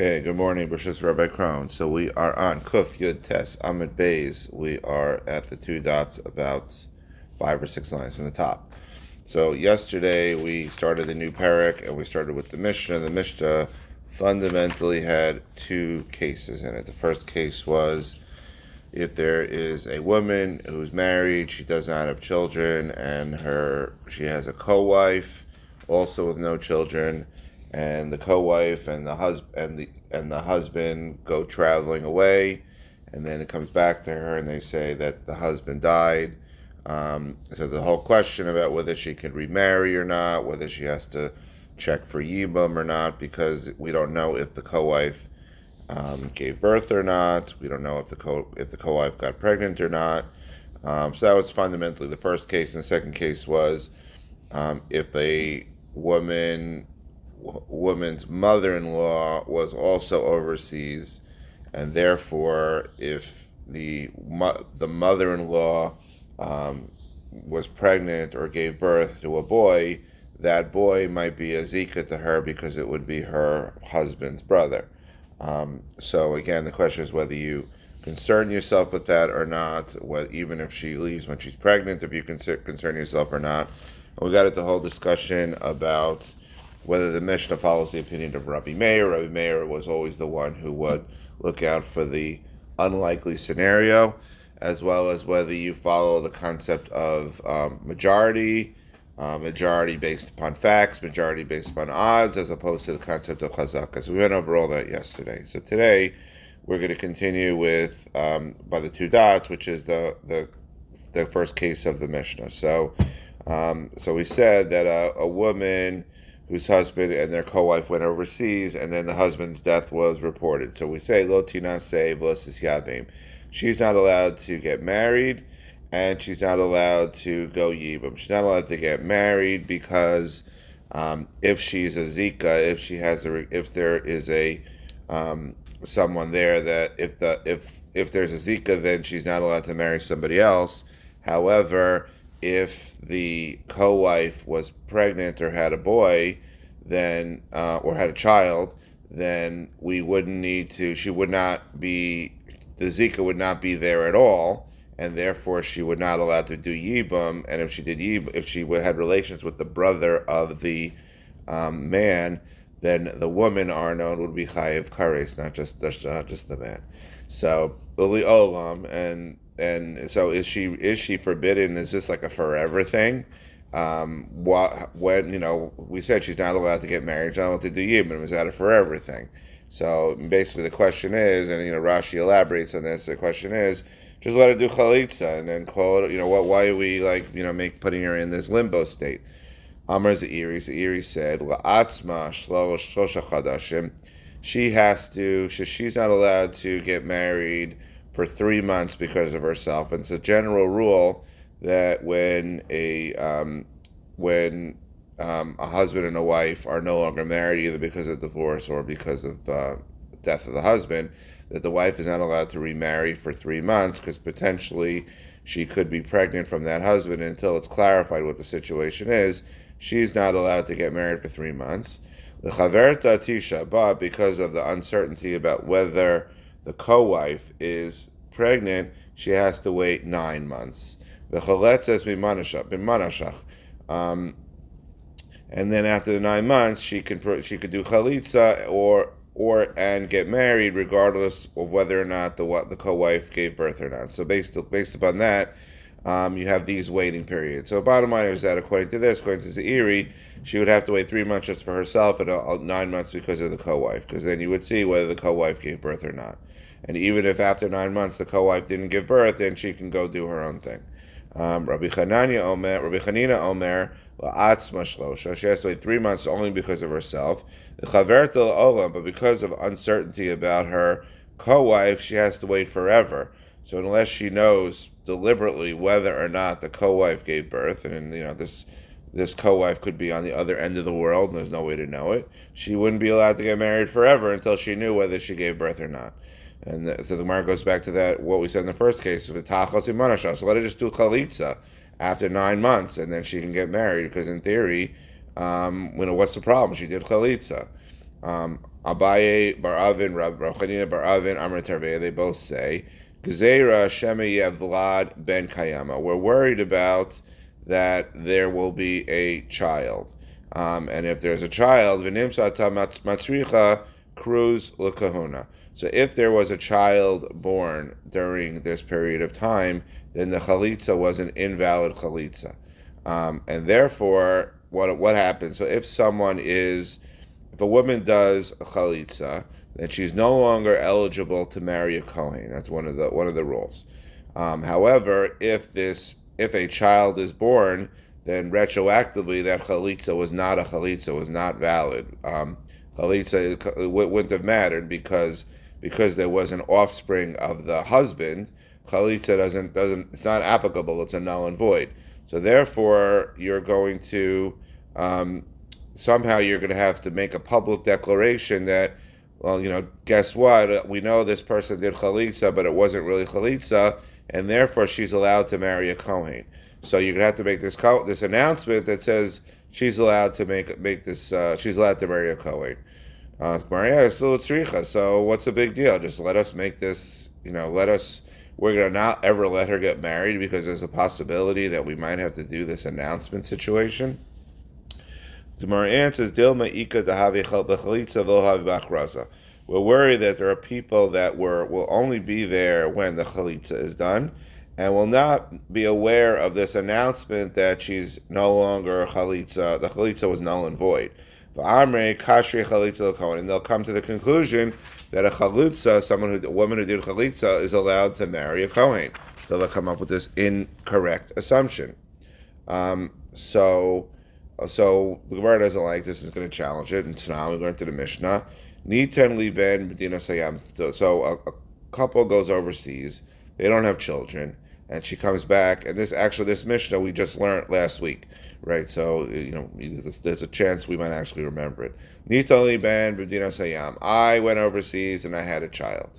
Okay, good morning, Brishas Rabbi Crown. So we are on Kuf Yud Tes Amid Bays. We are at the two dots about five or six lines from the top. So yesterday we started the new parak and we started with the Mishnah. The Mishnah fundamentally had two cases in it. The first case was if there is a woman who's married, she does not have children, and her she has a co-wife also with no children and the co-wife and the husband and the and the husband go traveling away, and then it comes back to her, and they say that the husband died. Um, so the whole question about whether she can remarry or not, whether she has to check for yibum or not, because we don't know if the co-wife um, gave birth or not. We don't know if the co if the co-wife got pregnant or not. Um, so that was fundamentally the first case. And the second case was um, if a woman woman's mother-in-law was also overseas, and therefore, if the the mother-in-law um, was pregnant or gave birth to a boy, that boy might be a zika to her because it would be her husband's brother. Um, so again, the question is whether you concern yourself with that or not. What even if she leaves when she's pregnant, if you concern yourself or not. And we got into the whole discussion about whether the Mishnah follows the opinion of Rabbi Meir. Rabbi Meir was always the one who would look out for the unlikely scenario, as well as whether you follow the concept of um, majority, uh, majority based upon facts, majority based upon odds, as opposed to the concept of chazaka. So we went over all that yesterday. So today we're going to continue with um, by the two dots, which is the the the first case of the Mishnah. So, um, so we said that a, a woman whose husband and their co-wife went overseas, and then the husband's death was reported. So we say lo tinase yabim. She's not allowed to get married, and she's not allowed to go yibam. She's not allowed to get married because um, if she's a zika, if she has a, if there is a um, someone there that if the if if there's a zika, then she's not allowed to marry somebody else. However, if the co-wife was pregnant or had a boy, then uh, or had a child, then we wouldn't need to. She would not be the Zika would not be there at all, and therefore she would not allowed to do yibum. And if she did yibum, if she had relations with the brother of the um, man, then the woman Arnon would be chayiv kares, not just not just the man. So uli olam and and so is she is she forbidden? Is this like a forever thing? Um, what when you know we said she's not allowed to get married, she's not allowed to do yibum. Is that a forever thing? So basically, the question is, and you know Rashi elaborates on this. The question is, just let her do chalitza and then call it. You know what? Why are we like you know make putting her in this limbo state? Amar Zairi, Zairi said, "La'atzma shlosha chadashim." She has to. She's not allowed to get married for three months because of herself. And it's a general rule that when a um, when um, a husband and a wife are no longer married, either because of divorce or because of uh, death of the husband, that the wife is not allowed to remarry for three months because potentially she could be pregnant from that husband until it's clarified what the situation is. She's not allowed to get married for three months. The chaverta tisha, but because of the uncertainty about whether the co-wife is pregnant, she has to wait nine months. The says b'manashach. Um, and then after the nine months, she can she could do chalitza or or and get married, regardless of whether or not the what the co-wife gave birth or not. So based based upon that, um, you have these waiting periods. So bottom line is that according to this, according to Zairi, she would have to wait three months just for herself and uh, nine months because of the co-wife, because then you would see whether the co-wife gave birth or not. And even if after nine months the co-wife didn't give birth, then she can go do her own thing. Um, Rabbi Chananya Omer, Rabbi Chanina Omer. She has to wait three months only because of herself. Olam, but because of uncertainty about her co-wife, she has to wait forever. So unless she knows deliberately whether or not the co-wife gave birth, and you know this this co-wife could be on the other end of the world, and there's no way to know it, she wouldn't be allowed to get married forever until she knew whether she gave birth or not. And the, so the Gemara goes back to that what we said in the first case of tachos So let her just do chalitza after nine months, and then she can get married. Because in theory, um, you know, what's the problem? She did chalitza. Um, Abaye Bar Avin, Rab Chanina Bar Avin, Amr they both say, Gzeira Shema Vlad ben Kayama. We're worried about that there will be a child. Um, and if there's a child, V'nimsata Matzricha Kruz L'Kahuna. So if there was a child born during this period of time, then the chalitza was an invalid chalitza. Um, and therefore, what what happens? So if someone is, if a woman does a chalitza, then she's no longer eligible to marry a kohen. That's one of the one of the rules. Um, however, if this if a child is born, then retroactively that chalitza was not a chalitza, was not valid. Um, chalitza wouldn't have mattered because because there was an offspring of the husband. Chalitza doesn't doesn't it's not applicable. It's a null and void. So therefore, you're going to um, somehow you're going to have to make a public declaration that, well, you know, guess what? We know this person did chalitza, but it wasn't really chalitza, and therefore she's allowed to marry a kohen. So you're going to have to make this this announcement that says she's allowed to make make this uh, she's allowed to marry a kohen. Uh, So what's the big deal? Just let us make this. You know, let us we're going to not ever let her get married because there's a possibility that we might have to do this announcement situation. Gemara answers, Dilma Ika We're worried that there are people that were will only be there when the chalitza is done and will not be aware of this announcement that she's no longer chalitza. The chalitza was null and void. And they'll come to the conclusion that a chalutza, someone who, a woman who did chalitza, is allowed to marry a kohen. So they'll come up with this incorrect assumption. Um, so, so the Gemara doesn't like this. Is going to challenge it. And so now we go into the Mishnah. Nitan li ben medina sayam. So, so a, a couple goes overseas. They don't have children and she comes back. And this actually, this Mishnah we just learned last week, right? So you know, there's a chance we might actually remember it. Nitali ben b'dina sayam. I went overseas and I had a child.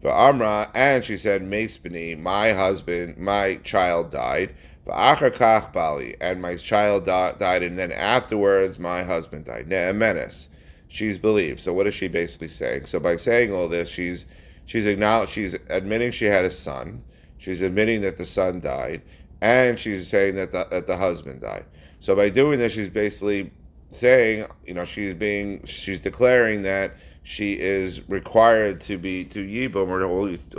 For Amra, and she said, Meispini, my husband, my child died. For Achar Bali, and my child died, and then afterwards my husband died. Ne'emenes, she's believed. So what is she basically saying? So by saying all this, she's she's acknowledged, she's admitting she had a son She's admitting that the son died, and she's saying that the, that the husband died. So by doing this, she's basically saying, you know, she's being, she's declaring that she is required to be to yibum or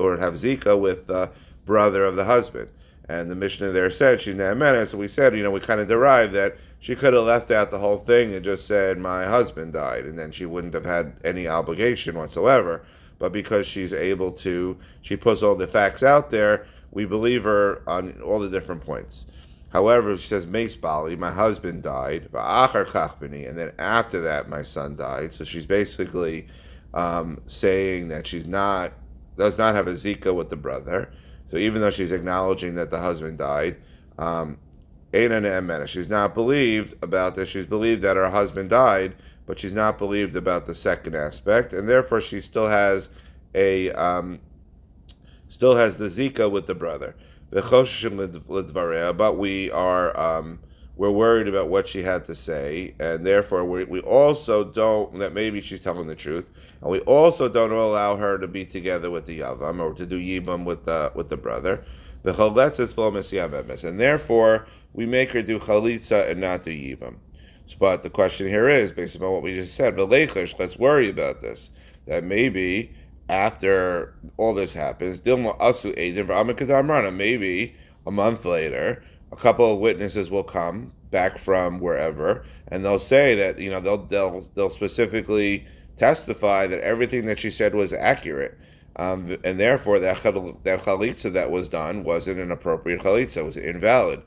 or have zika with the brother of the husband. And the Mishnah there said she's ne'emena. So we said, you know, we kind of derived that she could have left out the whole thing and just said my husband died, and then she wouldn't have had any obligation whatsoever. But because she's able to, she puts all the facts out there we believe her on all the different points. However, she says, Mace Bali, my husband died, and then after that, my son died. So she's basically um, saying that she's not, does not have a Zika with the brother. So even though she's acknowledging that the husband died, um, she's not believed about this. She's believed that her husband died, but she's not believed about the second aspect, and therefore she still has a um, still has the Zika with the brother. But we are um, we're worried about what she had to say, and therefore we, we also don't that maybe she's telling the truth, and we also don't allow her to be together with the yavam or to do yibam with the with the brother. And therefore we make her do chalitza and not do yibam. But the question here is, based upon what we just said, let's worry about this. That maybe after all this happens, maybe a month later, a couple of witnesses will come back from wherever, and they'll say that you know they'll they'll they'll specifically testify that everything that she said was accurate, um, and therefore that that chalitza that was done wasn't an appropriate chalitza, it was invalid.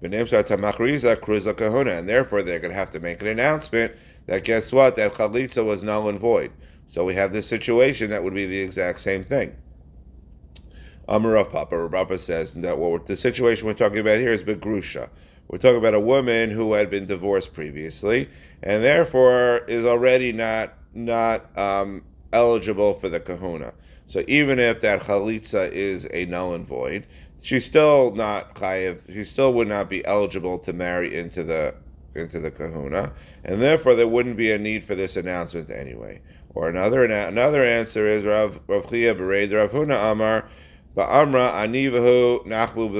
The kahuna, and therefore they're going to have to make an announcement that guess what, that chalitza was null and void. So we have this situation that would be the exact same thing. Amarav Papa, Papa says that what the situation we're talking about here is Begrusha. We're talking about a woman who had been divorced previously and therefore is already not not um, eligible for the kahuna. So even if that chalitza is a null and void, she's still not chayiv. She still would not be eligible to marry into the into the kahuna, and therefore there wouldn't be a need for this announcement anyway. Or another another answer is Rav Rav Chia Bered Rav Huna Amar Ba'amra Anivahu Nachbu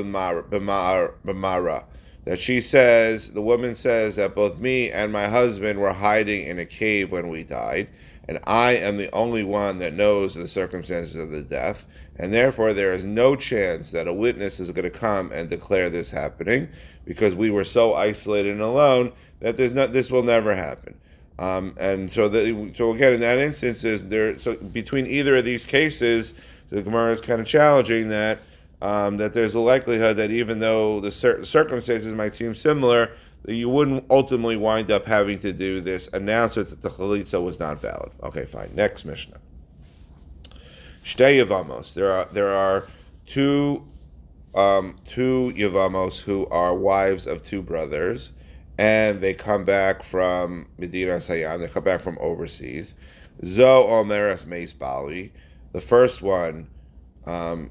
B'mara. That she says, the woman says that both me and my husband were hiding in a cave when we died, and I am the only one that knows the circumstances of the death, and therefore there is no chance that a witness is going to come and declare this happening, because we were so isolated and alone that there's not this will never happen. Um, and so, the, so again, in that instance, is there so between either of these cases, the Gemara is kind of challenging that um, that there's a likelihood that even though the cir- circumstances might seem similar, you wouldn't ultimately wind up having to do this announcement that the chalitza was not valid. Okay, fine. Next Mishnah. Shtei Yavamos. There are there are two um, two Yavamos who are wives of two brothers, and they come back from Medina Sayan. They come back from overseas. Zo Omeres Meis Bali. The first one, um,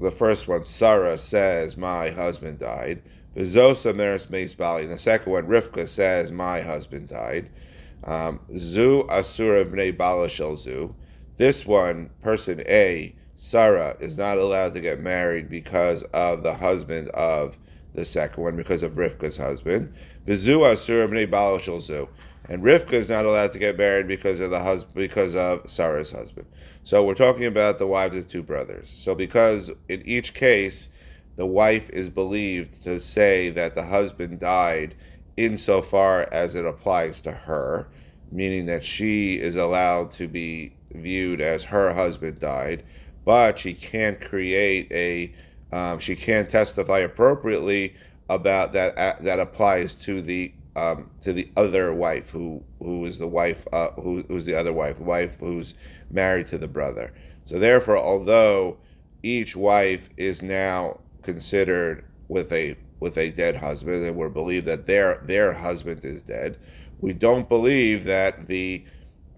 the first one, Sarah says, "My husband died." Vizosa Meres Meis Bali. And the second one, Rivka says, "My husband died." Um, Zu Asura Bnei Bala Shel Zu. This one, person A, Sarah, is not allowed to get married because of the husband of the second one, because of Rivka's husband. Vizu Asura Bnei Bala Shel Zu. And Rivka is not allowed to get married because of the husband, because of Sarah's husband. So we're talking about the wives of two brothers. So because in each case, the wife is believed to say that the husband died insofar as it applies to her, meaning that she is allowed to be viewed as her husband died, but she can't create a, um, she can't testify appropriately about that. Uh, that applies to the um, to the other wife who who is the wife uh, who who's the other wife, wife who's married to the brother. So therefore, although each wife is now considered with a with a dead husband, and we're believed that their their husband is dead, we don't believe that the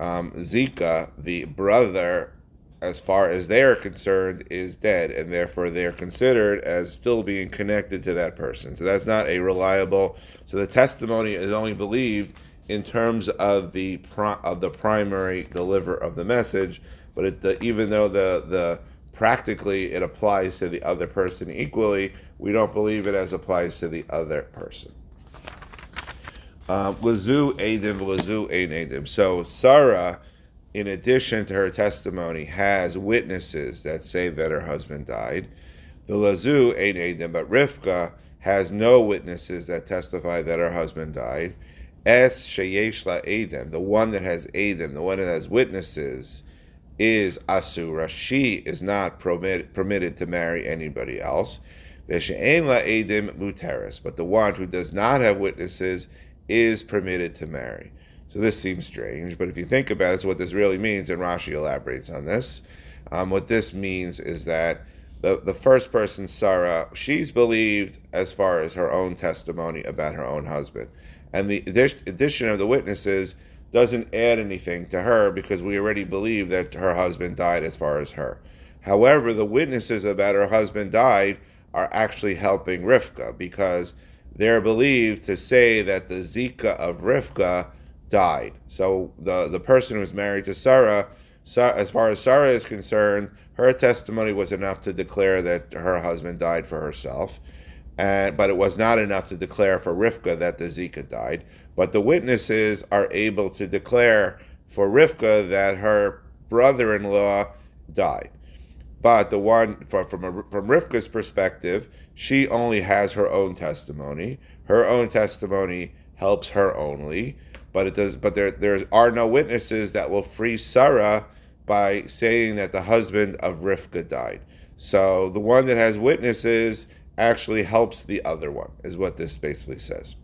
um, Zika, the brother, as far as they're concerned, is dead, and therefore they're considered as still being connected to that person. So that's not a reliable. So the testimony is only believed in terms of the of the primary deliver of the message, but it, the, even though the the practically it applies to the other person equally, we don't believe it as applies to the other person. Uh, Lazu Adim, Lazu Ein Adim. So Sarah, in addition to her testimony, has witnesses that say that her husband died. The Lazu Ein Adim, but Rivka has no witnesses that testify that her husband died. Es Sheyesh La Adim, the one that has Adim, the one that has witnesses, is Asura. She is not permit, permitted to marry anybody else. But the one who does not have witnesses is permitted to marry. So this seems strange, but if you think about it, what this really means, and Rashi elaborates on this, um, what this means is that the, the first person, Sarah, she's believed as far as her own testimony about her own husband. And the addition of the witnesses doesn't add anything to her because we already believe that her husband died as far as her. However, the witnesses about her husband died are actually helping Rivka because they're believed to say that the Zika of Rivka died. So the, the person who's married to Sarah, as far as Sarah is concerned, her testimony was enough to declare that her husband died for herself. And, but it was not enough to declare for Rivka that the Zika died. But the witnesses are able to declare for Rivka that her brother in law died. But the one from from, a, from Rivka's perspective, she only has her own testimony. Her own testimony helps her only, but it does. But there there are no witnesses that will free Sarah by saying that the husband of Rivka died. So the one that has witnesses actually helps the other one, is what this basically says.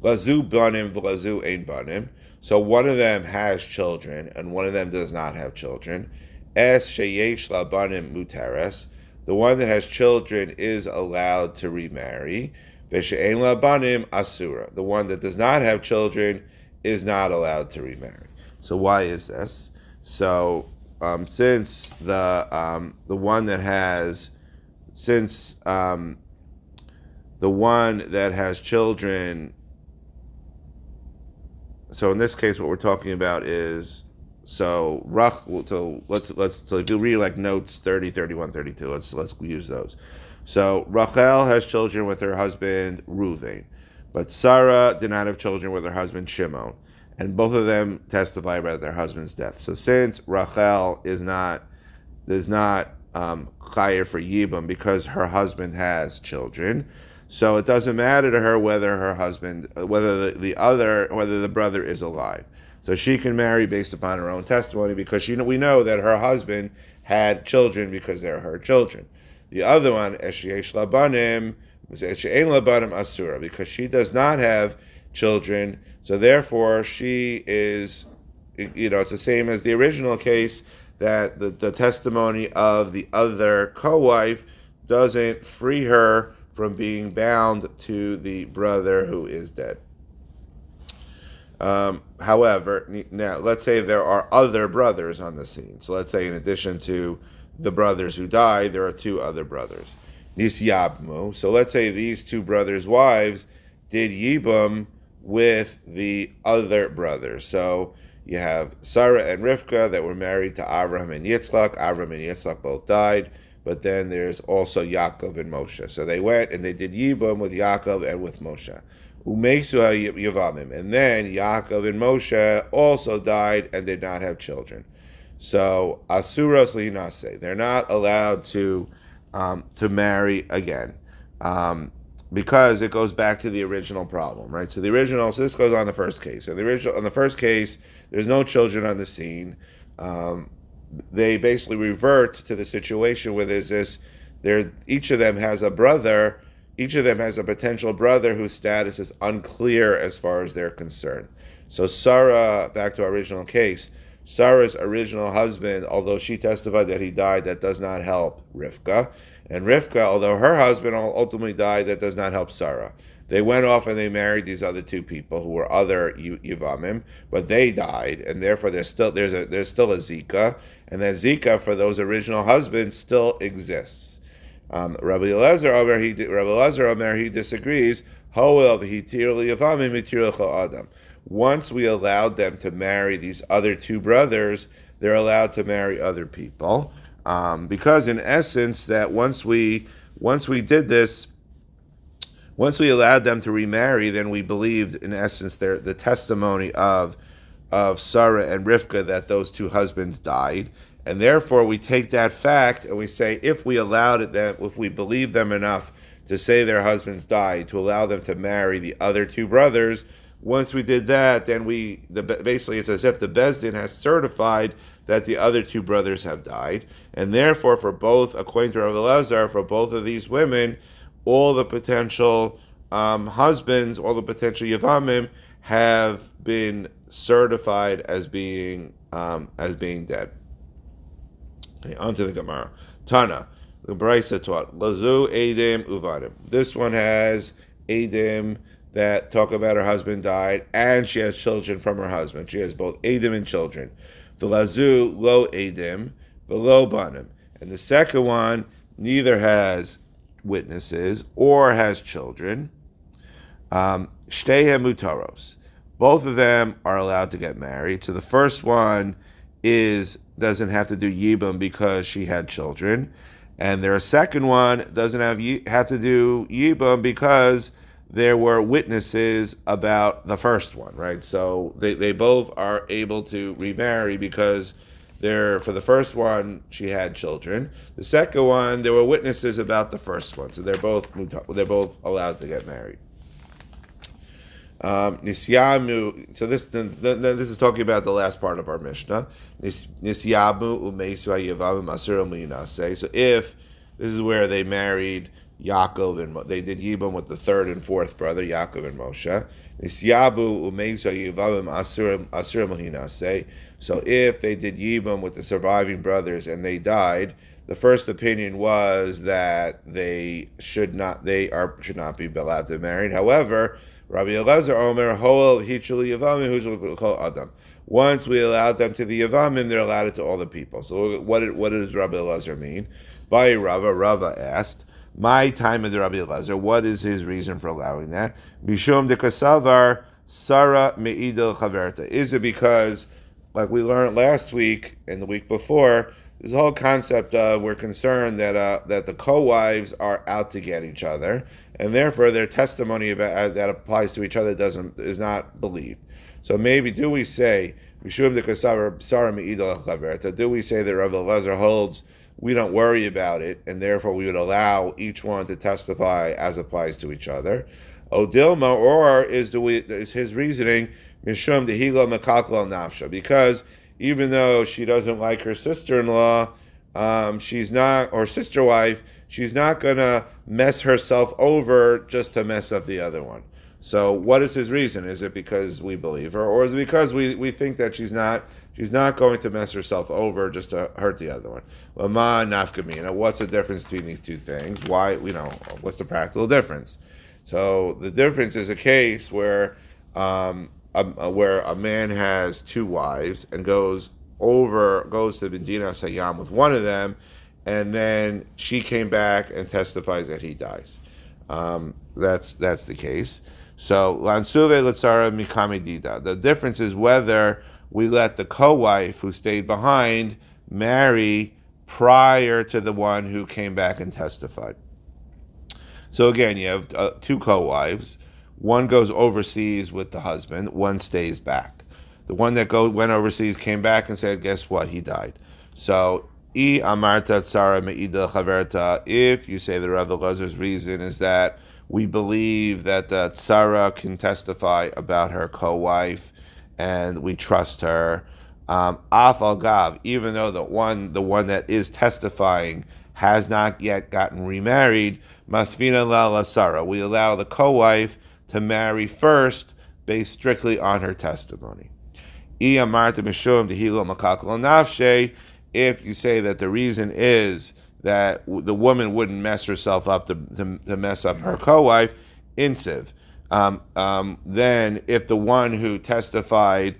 Lazu banim v'lazu ein banim. So one of them has children, and one of them does not have children. Es sheyesh labanim muteres. The one that has children is allowed to remarry. Veshe'en labanim asura. The one that does not have children is not allowed to remarry. So why is this? So um, since the um, the one that has since um, the one that has children so in this case, what we're talking about is so Rach. So let's let's so if you read like notes 30, 31, 32, let's let's use those. So Rachel has children with her husband Ruvain, but Sarah did not have children with her husband Shimon, and both of them testify about their husband's death. So since Rachel is not is not um, for Yibam because her husband has children. So it doesn't matter to her whether her husband, whether the, the other, whether the brother is alive. So she can marry based upon her own testimony because she, we know that her husband had children because they're her children. The other one, Eshiesh Labanim, Labanim Asura, because she does not have children, so therefore she is, you know, it's the same as the original case that the, the testimony of the other co-wife doesn't free her from being bound to the brother who is dead. Um, however, now let's say there are other brothers on the scene. So let's say, in addition to the brothers who died, there are two other brothers. Nisyabmu. So let's say these two brothers' wives did Yibam with the other brothers. So you have Sarah and Rivka that were married to Abraham and Yitzchak. Abraham and Yitzchak both died. But then there's also Yaakov and Moshe. So they went and they did Yibam with Yaakov and with Moshe. Umesu Yavamim. And then Yaakov and Moshe also died and did not have children. So Asuros Linase. They're not allowed to um, to marry again. Um, because it goes back to the original problem, right? So the original, so this goes on the first case. So the original, on the first case, there's no children on the scene. Um, they basically revert to the situation where there's this, there, each of them has a brother, each of them has a potential brother whose status is unclear as far as they're concerned. So Sarah, back to our original case, Sarah's original husband, although she testified that he died, that does not help Rivka. And Rivka, although her husband ultimately died, that does not help Sarah. They went off and they married these other two people who were other Yivamim, but they died, and therefore there's still there's a there's still a Zika, and that Zika for those original husbands still exists. Um, Rabbi Elazar Omer he Rabbi Elazar Omer he disagrees. Adam. Once we allowed them to marry these other two brothers, they're allowed to marry other people. Um, because in essence, that once we once we did this, once we allowed them to remarry, then we believed in essence their the testimony of of Sarah and Rivka that those two husbands died, and therefore we take that fact and we say if we allowed it that if we believe them enough to say their husbands died to allow them to marry the other two brothers. Once we did that, then we the, basically it's as if the Besdin has certified that the other two brothers have died, and therefore, for both, according to Rav Elazar, for both of these women, all the potential um, husbands, all the potential yavamim, have been certified as being um, as being dead. Okay, on to the Gemara. Tana, the Brisa taught Lazu Edim Uvadim. This one has Edim that talk about her husband died, and she has children from her husband. She has both Edim and children. The lazu lo edim, the lo banim. And the second one neither has witnesses or has children. Um, mutaros. Both of them are allowed to get married. So the first one is doesn't have to do yibam because she had children, and their second one doesn't have have to do yibam because there were witnesses about the first one, right? So they, they both are able to remarry because they're for the first one she had children. The second one there were witnesses about the first one, so they're both they're both allowed to get married. Um. So this this is talking about the last part of our Mishnah. Nisyamu umeisu masur So if this is where they married Yaakov and they did Yibam with the third and fourth brother, Yaakov and Moshe. So if they did Yibam with the surviving brothers and they died, the first opinion was that they should not they are should not be allowed to marry. However, Rabbi Elazar Omer Adam. Once we allowed them to the Yavamim, they're allowed it to all the people. So what what does Rabbi Elazar mean? By Rava, Rava asked. My time of the Rabbi Elazar, what is his reason for allowing that? Mishum de Kasavar tzara Me'idel Chaverta? Is it because, like we learned last week and the week before, this whole concept of we're concerned that uh, that the co-wives are out to get each other, and therefore their testimony about uh, that applies to each other doesn't is not believed. So maybe do we say? Do we say that Rav Elazar holds? We don't worry about it, and therefore we would allow each one to testify as applies to each other. Odilma, or is the is his reasoning mishum dehila mekakla nafsha because even though she doesn't like her sister-in-law, um, she's not or sister wife, she's not gonna mess herself over just to mess up the other one. So what is his reason? Is it because we believe her, or is it because we, we think that she's not she's not going to mess herself over just to hurt the other one? Lama nafkamina. What's the difference between these two things? Why you know what's the practical difference? So the difference is a case where um, a, where a man has two wives and goes over goes to the Medina Sayyam with one of them, and then she came back and testifies that he dies. Um, that's that's the case. So lansuve letzara mikami dida. The difference is whether we let the co-wife who stayed behind marry prior to the one who came back and testified. So again, you have uh, two co-wives. One goes overseas with the husband. One stays back. The one that go went overseas came back and said, "Guess what? He died." So I amarta tsara meida chaverta. If you say the Rav Elazar's reason is that we believe that the tzara can testify about her co-wife, and we trust her. Um, Af al gav, even though the one the one that is testifying has not yet gotten remarried, masvina la tzara. We allow the co-wife to marry first, based strictly on her testimony. If you say that the reason is that the woman wouldn't mess herself up to, to, to mess up her co-wife, insiv. Um, um, then if the one who testified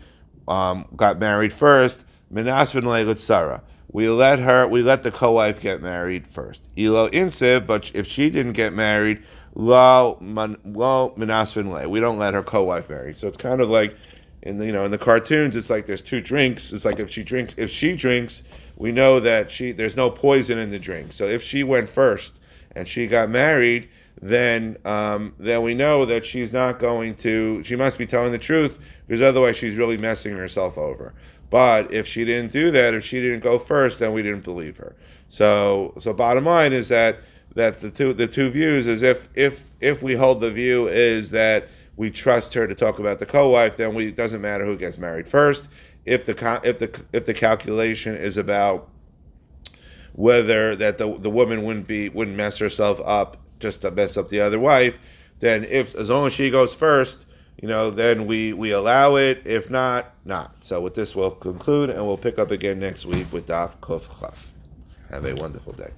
um, got married first, minasvin tzara. We let her, we let the co-wife get married first. Elo insiv, but if she didn't get married, lo lo minasvin We don't let her co-wife marry. So it's kind of like in the, you know in the cartoons it's like there's two drinks it's like if she drinks if she drinks we know that she there's no poison in the drink so if she went first and she got married then um, then we know that she's not going to she must be telling the truth because otherwise she's really messing herself over but if she didn't do that if she didn't go first then we didn't believe her so so bottom line is that that the two the two views is if if if we hold the view is that we trust her to talk about the co-wife, then we, it doesn't matter who gets married first. If the if the if the calculation is about whether that the the woman wouldn't be wouldn't mess herself up just to mess up the other wife, then if as long as she goes first, you know, then we we allow it. If not, not. So with this, we'll conclude, and we'll pick up again next week with Daf Kuf Chaf. Have a wonderful day.